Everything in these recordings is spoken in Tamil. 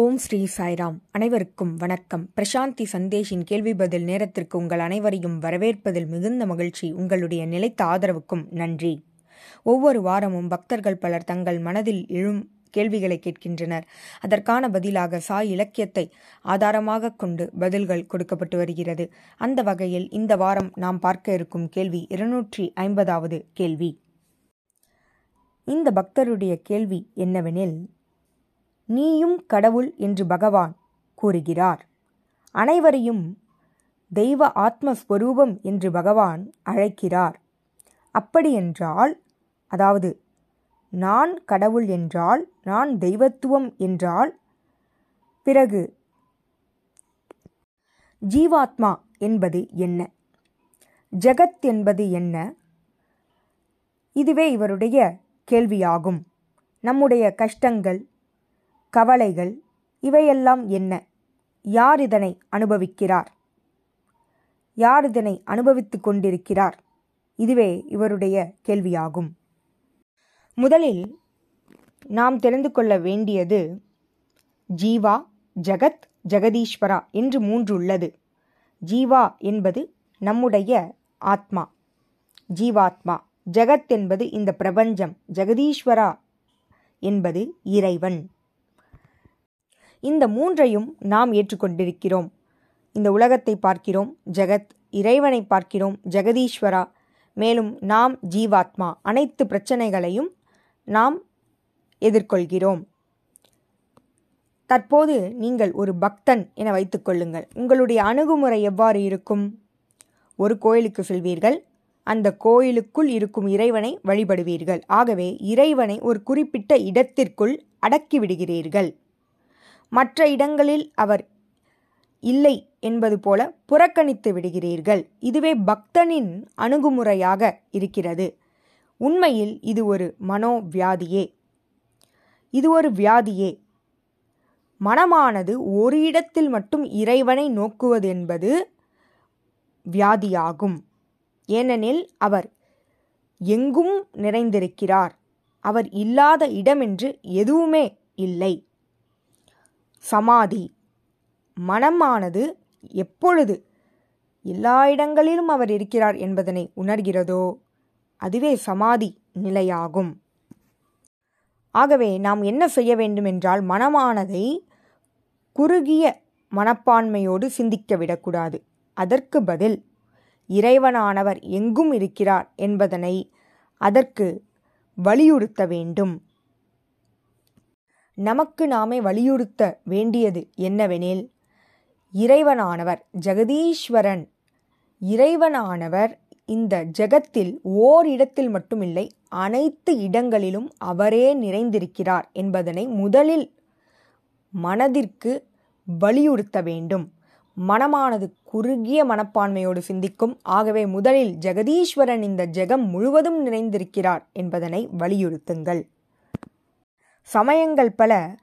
ஓம் ஸ்ரீ சாய்ராம். அனைவருக்கும் வணக்கம். பிரசாந்தி சந்தேஷின் கேள்வி பதில் நேரத்திற்கு உங்கள் அனைவரையும் வரவேற்பதில் மிகுந்த மகிழ்ச்சி. உங்களுடைய நிலைத்த ஆதரவுக்கும் நன்றி. ஒவ்வொரு வாரமும் பக்தர்கள் பலர் தங்கள் மனதில் எழும் கேள்விகளை கேட்கின்றனர். அதற்கான பதிலாக சாய் இலக்கியத்தை ஆதாரமாக கொண்டு பதில்கள் கொடுக்கப்பட்டு வருகிறது. அந்த வகையில் இந்த வாரம் நாம் பார்க்க இருக்கும் கேள்வி இருநூற்றி ஐம்பதாவது கேள்வி. இந்த பக்தருடைய கேள்வி என்னவெனில் நீயும் கடவுள் என்று பகவான் கூறுகிறார். அனைவரையும் தெய்வ ஆத்மஸ்வரூபம் என்று பகவான் அழைக்கிறார். அப்படியென்றால் அதாவது நான் கடவுள் என்றால் நான் தெய்வத்துவம் என்றால் பிறகு ஜீவாத்மா என்பது என்ன? ஜகத் என்பது என்ன? இதுவே இவருடைய கேள்வியாகும். நம்முடைய கஷ்டங்கள் கவலைகள் இவையெல்லாம் என்ன? யார் இதனை அனுபவிக்கிறார்? யார் இதனை அனுபவித்துக் கொண்டிருக்கிறார்? இதுவே இவருடைய கேள்வியாகும். முதலில் நாம் தெரிந்து கொள்ள வேண்டியது ஜீவா ஜகத் ஜெகதீஸ்வரா என்று மூன்று உள்ளது. ஜீவா என்பது நம்முடைய ஆத்மா. ஜீவாத்மா ஜகத் என்பது இந்த பிரபஞ்சம். ஜெகதீஸ்வரா என்பது இறைவன். இந்த மூன்றையும் நாம் ஏற்றுக்கொண்டிருக்கிறோம். இந்த உலகத்தை பார்க்கிறோம் ஜெகத் இறைவனை பார்க்கிறோம் ஜெகதீஸ்வரா. மேலும் நாம் ஜீவாத்மா அனைத்து பிரச்சனைகளையும் நாம் எதிர்கொள்கிறோம். தற்போது நீங்கள் ஒரு பக்தன் என வைத்துக்கொள்ளுங்கள் உங்களுடைய அணுகுமுறை எவ்வாறு இருக்கும்? ஒரு கோயிலுக்கு செல்வீர்கள். அந்த கோயிலுக்குள் இருக்கும் இறைவனை வழிபடுவீர்கள். ஆகவே இறைவனை ஒரு குறிப்பிட்ட இடத்திற்குள் அடக்கிவிடுகிறீர்கள் மற்ற இடங்களில் அவர் இல்லை என்பது போல புறக்கணித்து விடுகிறீர்கள். இதுவே பக்தனின் அணுகுமுறையாக இருக்கிறது. உண்மையில் இது ஒரு மனோவியாதியே. இது ஒரு வியாதியே. மனமானது ஒரு இடத்தில் மட்டும் இறைவனை நோக்குவது என்பது வியாதியாகும். ஏனெனில் அவர் எங்கும் நிறைந்திருக்கிறார். அவர் இல்லாத இடமென்று எதுவுமே இல்லை. சமாதி. மனமானது எப்பொழுது எல்லா இடங்களிலும் அவர் இருக்கிறார் என்பதனை உணர்கிறதோ அதுவே சமாதி நிலையாகும். ஆகவே நாம் என்ன செய்ய வேண்டும் என்றால் மனமானதை குறுகிய மனப்பான்மையோடு சிந்திக்க விடக்கூடாது. அதற்கு பதில் இறைவனானவர் எங்கும் இருக்கிறார் என்பதனை அதற்கு வலியுறுத்த வேண்டும். நமக்கு நாமே வலியுறுத்த வேண்டியது என்னவெனில் இறைவனானவர் ஜெகதீஸ்வரன். இறைவனானவர் இந்த ஜெகத்தில் ஓர் இடத்தில் மட்டுமில்லை அனைத்து இடங்களிலும் அவரே நிறைந்திருக்கிறார் என்பதனை முதலில் மனதிற்கு வலியுறுத்த வேண்டும். மனமானது குறுகிய மனப்பான்மையோடு சிந்திக்கும். ஆகவே முதலில் ஜெகதீஸ்வரன் இந்த ஜெகம் முழுவதும் நிறைந்திருக்கிறார் என்பதனை வலியுறுத்துங்கள். சமயங்கள் பல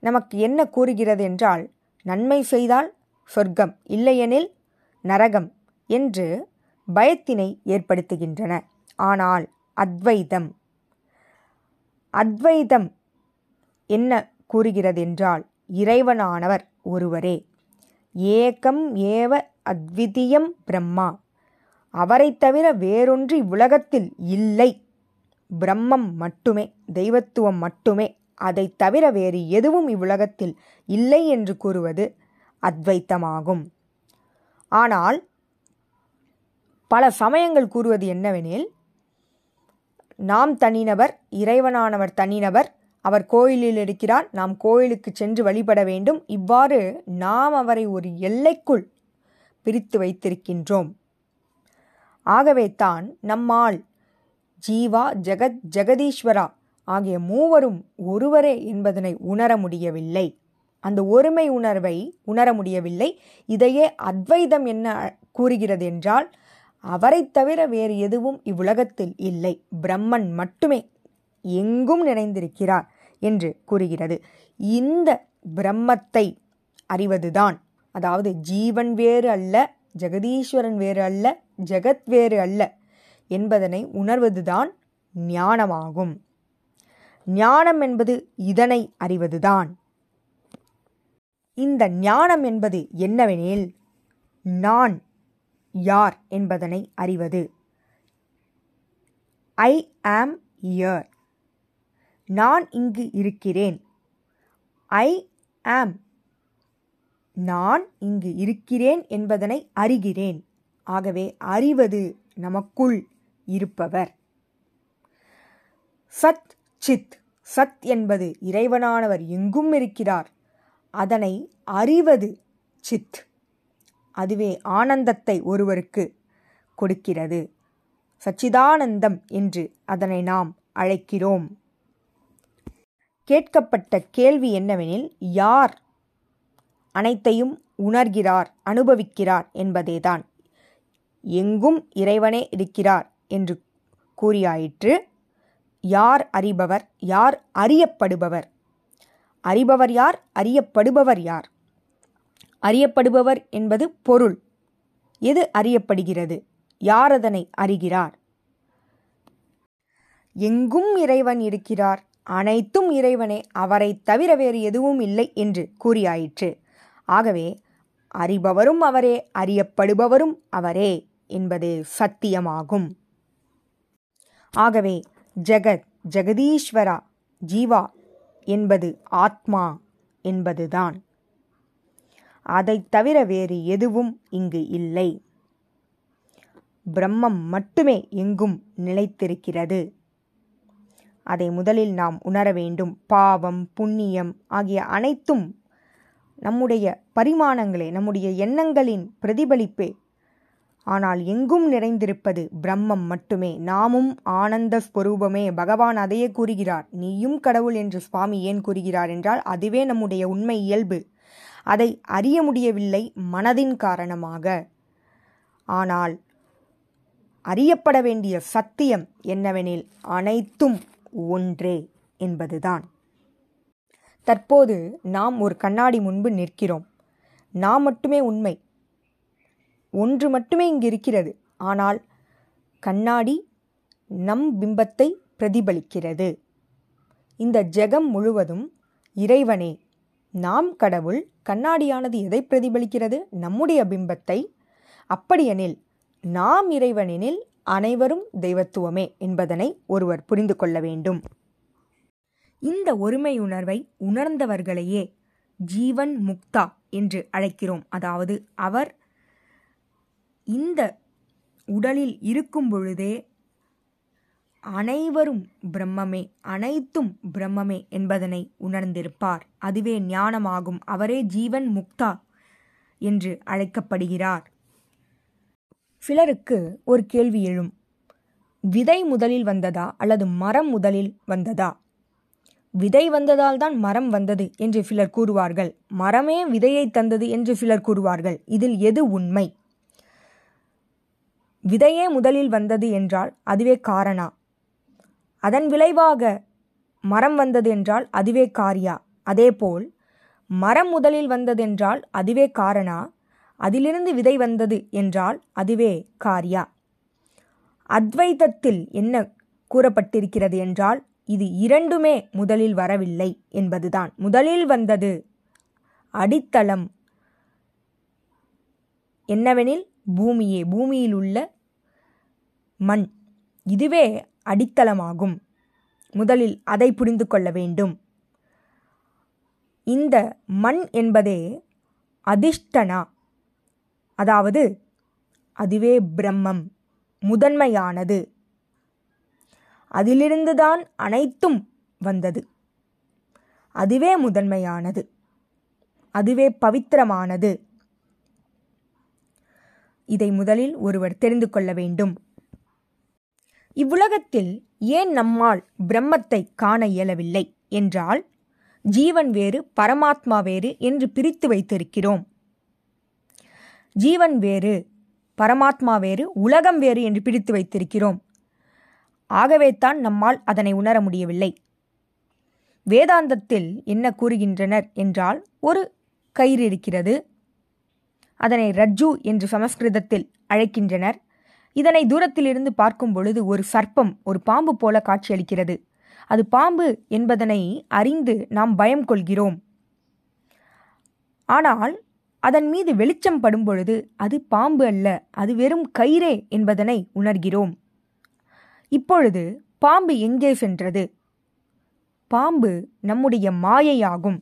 நமக்கு என்ன கூறுகிறது என்றால் நன்மை செய்தால் சொர்க்கம் இல்லையெனில் நரகம் என்று பயத்தினை ஏற்படுத்துகின்றன. ஆனால் அத்வைதம் அத்வைதம் என்ன கூறுகிறது என்றால் இறைவனானவர் ஒருவரே. ஏகம் ஏவ அத்விதீயம் பிரம்மா. அவரைத் தவிர வேறொன்று இவ்வுலகத்தில் இல்லை. பிரம்மம் மட்டுமே தெய்வத்துவம் மட்டுமே. அதைத் தவிர வேறு எதுவும் இவ்வுலகத்தில் இல்லை என்று கூறுவது அத்வைத்தமாகும். ஆனால் பல சமயங்கள் கூறுவது என்னவெனில் நாம் தனிநபர் இறைவனானவர் தனிநபர் அவர் கோயிலில் இருக்கிறார் நாம் கோயிலுக்கு சென்று வழிபட வேண்டும் இவ்வாறு நாம் அவரை ஒரு எல்லைக்குள் பிரித்து வைத்திருக்கின்றோம். ஆகவே தான் நம்மால் ஜீவா ஜெகத் ஜெகதீஸ்வரா ஆகிய மூவரும் ஒருவரே என்பதனை உணர முடியவில்லை. அந்த ஒருமை உணர்வை உணர முடியவில்லை. இதையே அத்வைதம் என்ன கூறுகிறது என்றால் அவரைத் தவிர வேறு எதுவும் இவ்வுலகத்தில் இல்லை. பிரம்மன் மட்டுமே எங்கும் நிறைந்திருக்கிறார் என்று கூறுகிறது. இந்த பிரம்மத்தை அறிவதுதான். அதாவது ஜீவன் வேறு அல்ல ஜெகதீஸ்வரன் வேறு அல்ல ஜெகத் வேறு அல்ல என்பதனை உணர்வதுதான் ஞானமாகும். ஞானம் என்பது இதனை அறிவதுதான். இந்த ஞானம் என்பது என்னவெனில் நான் யார் என்பதனை அறிவது. ஐ ஆம் இயர் நான் இங்கு இருக்கிறேன். ஐ ஆம் நான் இங்கு இருக்கிறேன் என்பதனை அறிகிறேன். ஆகவே அறிவது நமக்குள் இருப்பவர். சத் சித். சத் என்பது இறைவனானவர் எங்கும் இருக்கிறார். அதனை அறிவது சித். அதுவே ஆனந்தத்தை ஒருவருக்கு கொடுக்கிறது. சச்சிதானந்தம் என்று அதனை நாம் அழைக்கிறோம். கேட்கப்பட்ட கேள்வி என்னவெனில் யார் அனைத்தையும் உணர்கிறார் அனுபவிக்கிறார் என்பதேதான். எங்கும் இறைவனே இருக்கிறார் என்று கூறியாயிற்று. யார் அறிபவர் யார் அறியப்படுபவர்? அறிபவர் யார் அறியப்படுபவர் யார்? அறியப்படுபவர் என்பது பொருள். எது அறியப்படுகிறது? யார் அதனை அறிகிறார்? எங்கும் இறைவன் இருக்கிறார். அனைத்தும் இறைவனே. அவரை தவிர வேறு எதுவும் இல்லை என்று கூறியாயிற்று. ஆகவே அறிபவரும் அவரே அறியப்படுபவரும் அவரே என்பது சத்தியமாகும். ஆகவே ஜெகத் ஜெகதீஸ்வரா ஜீவா என்பது ஆத்மா என்பதுதான். அதைத் தவிர வேறு எதுவும் இங்கு இல்லை. பிரம்மம் மட்டுமே எங்கும் நிலைத்திருக்கிறது. அதை முதலில் நாம் உணர வேண்டும். பாவம் புண்ணியம் ஆகிய அனைத்தும் நம்முடைய பரிமாணங்களே நம்முடைய எண்ணங்களின் பிரதிபலிப்பே ஆனால் எங்கும் நிறைந்திருப்பது பிரம்மம் மட்டுமே. நாமும் ஆனந்த ஸ்வரூபமே. பகவான் அதையே கூறுகிறார். நீயும் கடவுள் என்று சுவாமி ஏன் கூறுகிறார் என்றால் அதுவே நம்முடைய உண்மை இயல்பு. அதை அறிய முடியவில்லை மனதின் காரணமாக. ஆனால் அறியப்பட வேண்டிய சத்தியம் என்னவெனில் அனைத்தும் ஒன்றே என்பதுதான். தற்போது நாம் ஒரு கண்ணாடி முன்பு நிற்கிறோம். நாம் மட்டுமே உண்மை. ஒன்று மட்டுமே இங்கு இருக்கிறது. ஆனால் கண்ணாடி நம் பிம்பத்தை பிரதிபலிக்கிறது. இந்த ஜெகம் முழுவதும் இறைவனே நாம் கடவுள் கண்ணாடியானது எதை பிரதிபலிக்கிறது? நம்முடைய பிம்பத்தை. அப்படியெனில் நாம் இறைவனெனில் அனைவரும் தெய்வத்துவமே என்பதனை ஒருவர் புரிந்து கொள்ள வேண்டும். இந்த ஒருமை உணர்வை உணர்ந்தவர்களையே ஜீவன் முக்தா என்று அழைக்கிறோம். அதாவது அவர் இந்த உடலில் இருக்கும் பொழுதே அனைவரும் பிரம்மமே அனைத்தும் பிரம்மமே என்பதனை உணர்ந்திருப்பார். அதுவே ஞானமாகும். அவரே ஜீவன் முக்தா என்று அழைக்கப்படுகிறார். சிலருக்கு ஒரு கேள்வி எழும். விதை முதலில் வந்ததா அல்லது மரம் முதலில் வந்ததா? விதை வந்ததால் தான் மரம் வந்தது என்று சிலர் கூறுவார்கள். மரமே விதையை தந்தது என்று சிலர் கூறுவார்கள். இதில் எது உண்மை? விதையே முதலில் வந்தது என்றால் அதுவே காரணா. அதன் விளைவாக மரம் வந்தது என்றால் அதுவே காரியா. அதேபோல் மரம் முதலில் வந்ததென்றால் அதுவே காரணா அதிலிருந்து விதை வந்தது என்றால் அதுவே காரியா. அத்வைதத்தில் என்ன கூறப்பட்டிருக்கிறது என்றால் இது இரண்டுமே முதலில் வரவில்லை என்பதுதான். முதலில் வந்தது அடித்தளம். என்னவெனில் பூமியே பூமியில் உள்ள மண் இதுவே அடித்தளமாகும். முதலில் அதை புரிந்து கொள்ள வேண்டும். இந்த மண் என்பதே அதிஷ்டனா? அதாவது அதுவே பிரம்மம் முதன்மையானது. அதிலிருந்துதான் அனைத்தும் வந்தது. அதுவே முதன்மையானது. அதுவே பவித்திரமானது. இதை முதலில் ஒருவர் தெரிந்து கொள்ள வேண்டும். இவ்வுலகத்தில் ஏன் நம்மால் பிரம்மத்தை காண இயலவில்லை என்றால் ஜீவன் வேறு பரமாத்மா வேறு என்று பிரித்து வைத்திருக்கிறோம். ஜீவன் வேறு பரமாத்மா வேறு உலகம் வேறு என்று பிரித்து வைத்திருக்கிறோம். ஆகவே தான் நம்மால் அதனை உணர முடியவில்லை. வேதாந்தத்தில் என்ன கூறுகின்றனர் என்றால் ஒரு கயிறு இருக்கிறது அதனை ரஜ்ஜு என்று சமஸ்கிருதத்தில் அழைக்கின்றனர். இதனை தூரத்திலிருந்து பார்க்கும் பொழுது ஒரு சர்ப்பம் ஒரு பாம்பு போல காட்சியளிக்கிறது. அது பாம்பு என்பதனை அறிந்து நாம் பயம் கொள்கிறோம். ஆனால் அதன் மீது வெளிச்சம் படும் பொழுது அது பாம்பு அல்ல அது வெறும் கயிறே என்பதனை உணர்கிறோம். இப்பொழுது பாம்பு எங்கே சென்றது? பாம்பு நம்முடைய மாயையாகும்.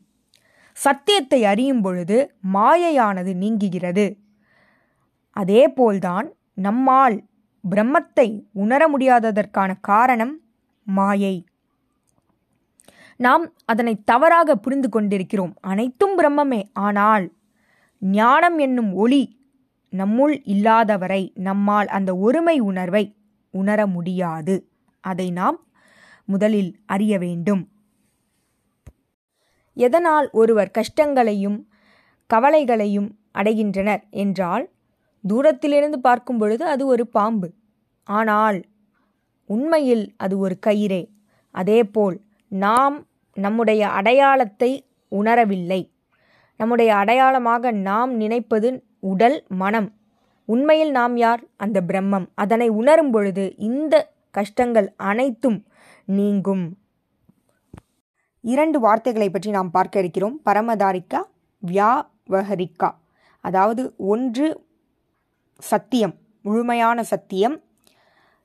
சத்தியத்தை அறியும் பொழுது மாயையானது நீங்குகிறது. அதேபோல்தான் நம்மால் பிரம்மத்தை உணர முடியாததற்கான காரணம் மாயை. நாம் அதனை தவறாக புரிந்து கொண்டிருக்கிறோம். அனைத்தும் பிரம்மமே. ஆனால் ஞானம் என்னும் ஒளி நம்முள் இல்லாதவரை நம்மால் அந்த ஒருமை உணர்வை உணர முடியாது. அதை நாம் முதலில் அறிய வேண்டும். எதனால் ஒருவர் கஷ்டங்களையும் கவலைகளையும் அடைகின்றனர் என்றால் தூரத்திலிருந்து பார்க்கும் பொழுது அது ஒரு பாம்பு. ஆனால் உண்மையில் அது ஒரு கயிறே. அதேபோல் நாம் நம்முடைய அடையாளத்தை உணரவில்லை. நம்முடைய அடையாளமாக நாம் நினைப்பது உடல் மனம். உண்மையில் நாம் யார்? அந்த பிரம்மம். அதனை உணரும் பொழுது இந்த கஷ்டங்கள் அனைத்தும் நீங்கும். இரண்டு வார்த்தைகளை பற்றி நாம் பார்க்க இருக்கிறோம். பரமதாரிக்கா வியாவஹரிக்கா. அதாவது ஒன்று சத்தியம் முழுமையான சத்தியம்.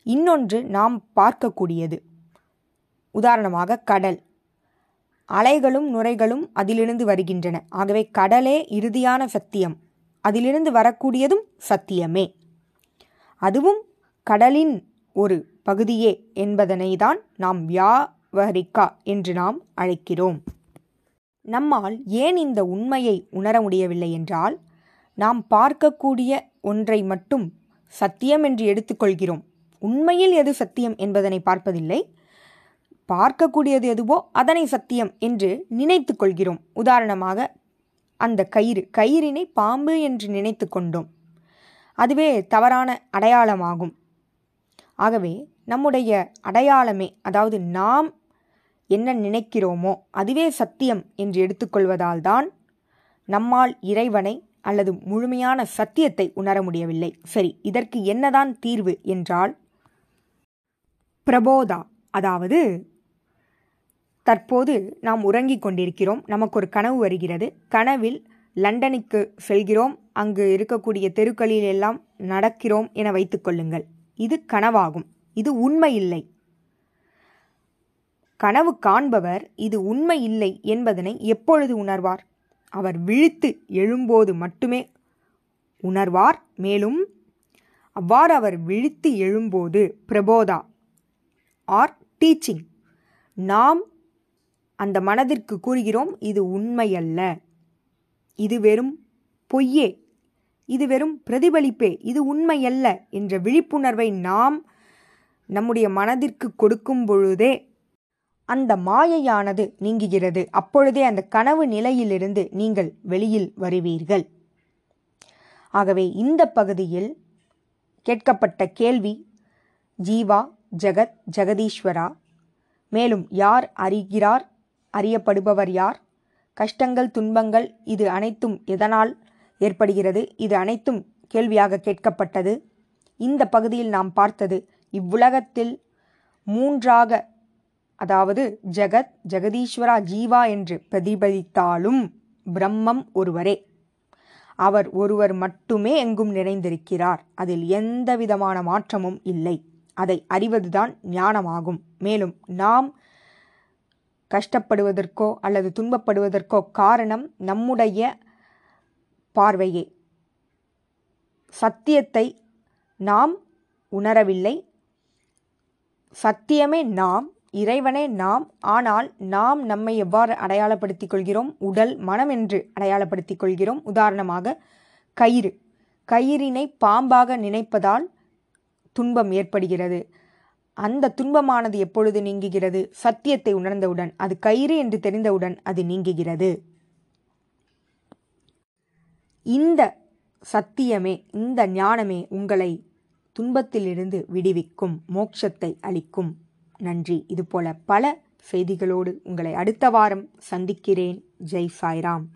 இன்னொன்று நாம் பார்க்கக்கூடியது. உதாரணமாக கடல். அலைகளும் நுரைகளும் அதிலிருந்து வருகின்றன. ஆகவே கடலே இறுதியான சத்தியம். அதிலிருந்து வரக்கூடியதும் சத்தியமே. அதுவும் கடலின் ஒரு பகுதியே என்பதனை தான் நாம் வஹரிக்கா என்று நாம் அழைக்கிறோம். நம்மால் ஏன் இந்த உண்மையை உணர முடியவில்லை என்றால் நாம் பார்க்கக்கூடிய ஒன்றை மட்டும் சத்தியம் என்று எடுத்துக்கொள்கிறோம். உண்மையில் எது சத்தியம் என்பதனை பார்ப்பதில்லை. பார்க்கக்கூடியது எதுவோ அதனை சத்தியம் என்று நினைத்து கொள்கிறோம் உதாரணமாக அந்த கயிறு கயிறினை பாம்பு என்று நினைத்து கொண்டோம். அதுவே தவறான அடையாளமாகும். ஆகவே நம்முடைய அடையாளமே அதாவது நாம் என்ன நினைக்கிறோமோ அதுவே சத்தியம் என்று எடுத்துக்கொள்வதால் தான் நம்மால் இறைவனை அல்லது முழுமையான சத்தியத்தை உணர முடியவில்லை. சரி இதற்கு என்னதான் தீர்வு என்றால் பிரபோதா. அதாவது தற்போது நாம் உறங்கிக் கொண்டிருக்கிறோம். நமக்கு ஒரு கனவு வருகிறது. கனவில் லண்டனுக்கு செல்கிறோம். அங்கு இருக்கக்கூடிய தெருக்களில் எல்லாம் நடக்கிறோம் என வைத்துக்கொள்ளுங்கள் இது கனவாகும். இது உண்மை இல்லை கனவு காண்பவர் இது உண்மை இல்லை என்பதனை எப்பொழுது உணர்வார்? அவர் விழித்து எழும்போது மட்டுமே உணர்வார். மேலும் அவ்வாறு அவர் விழித்து எழும்போது பிரபோதா. ஆர். டீச்சிங். நாம் அந்த மனதிற்கு கூறுகிறோம் இது உண்மையல்ல. இது வெறும் பொய்யே. இது வெறும் பிரதிபலிப்பே. இது உண்மையல்ல என்ற விழிப்புணர்வை நாம் நம்முடைய மனதிற்கு கொடுக்கும் பொழுதே அந்த மாயையானது நீங்குகிறது. அப்பொழுதே அந்த கனவு நிலையிலிருந்து நீங்கள் வெளியில் வருவீர்கள். ஆகவே இந்த பகுதியில் கேட்கப்பட்ட கேள்வி ஜீவா ஜெகத் ஜெகதீஸ்வரா மேலும் யார் அறிகிறார் அறியப்படுபவர் யார் கஷ்டங்கள் துன்பங்கள் இது அனைத்தும் எதனால் ஏற்படுகிறது இது அனைத்தும் கேள்வியாக கேட்கப்பட்டது. இந்த பகுதியில் நாம் பார்த்தது இவ்வுலகத்தில் மூன்றாக அதாவது ஜெகத் ஜெகதீஸ்வரா ஜீவா என்று பிரதிபலித்தாலும் பிரம்மம் ஒருவரே. அவர் ஒருவர் மட்டுமே எங்கும் நிறைந்திருக்கிறார். அதில் எந்த விதமான மாற்றமும் இல்லை. அதை அறிவதுதான் ஞானமாகும். மேலும் நாம் கஷ்டப்படுவதற்கோ அல்லது துன்பப்படுவதற்கோ காரணம் நம்முடைய பார்வையே. சத்தியத்தை நாம் உணரவில்லை. சத்தியமே நாம் இறைவனே நாம் ஆனால் நாம் நம்மை எவ்வாறு அடையாளப்படுத்திக் கொள்கிறோம்? உடல் மனம் என்று அடையாளப்படுத்திக் கொள்கிறோம். உதாரணமாக கயிறு. கயிறினை பாம்பாக நினைப்பதால் துன்பம் ஏற்படுகிறது. அந்த துன்பமானது எப்பொழுது நீங்குகிறது? சத்தியத்தை உணர்ந்தவுடன் அது கயிறு என்று தெரிந்தவுடன் அது நீங்குகிறது. இந்த சத்தியமே இந்த ஞானமே உங்களை துன்பத்திலிருந்து விடுவிக்கும் மோட்சத்தை அளிக்கும். நன்றி. இதுபோல பல செய்திகளோடு உங்களை அடுத்த வாரம் சந்திக்கிறேன். ஜெய் சாய்ராம்.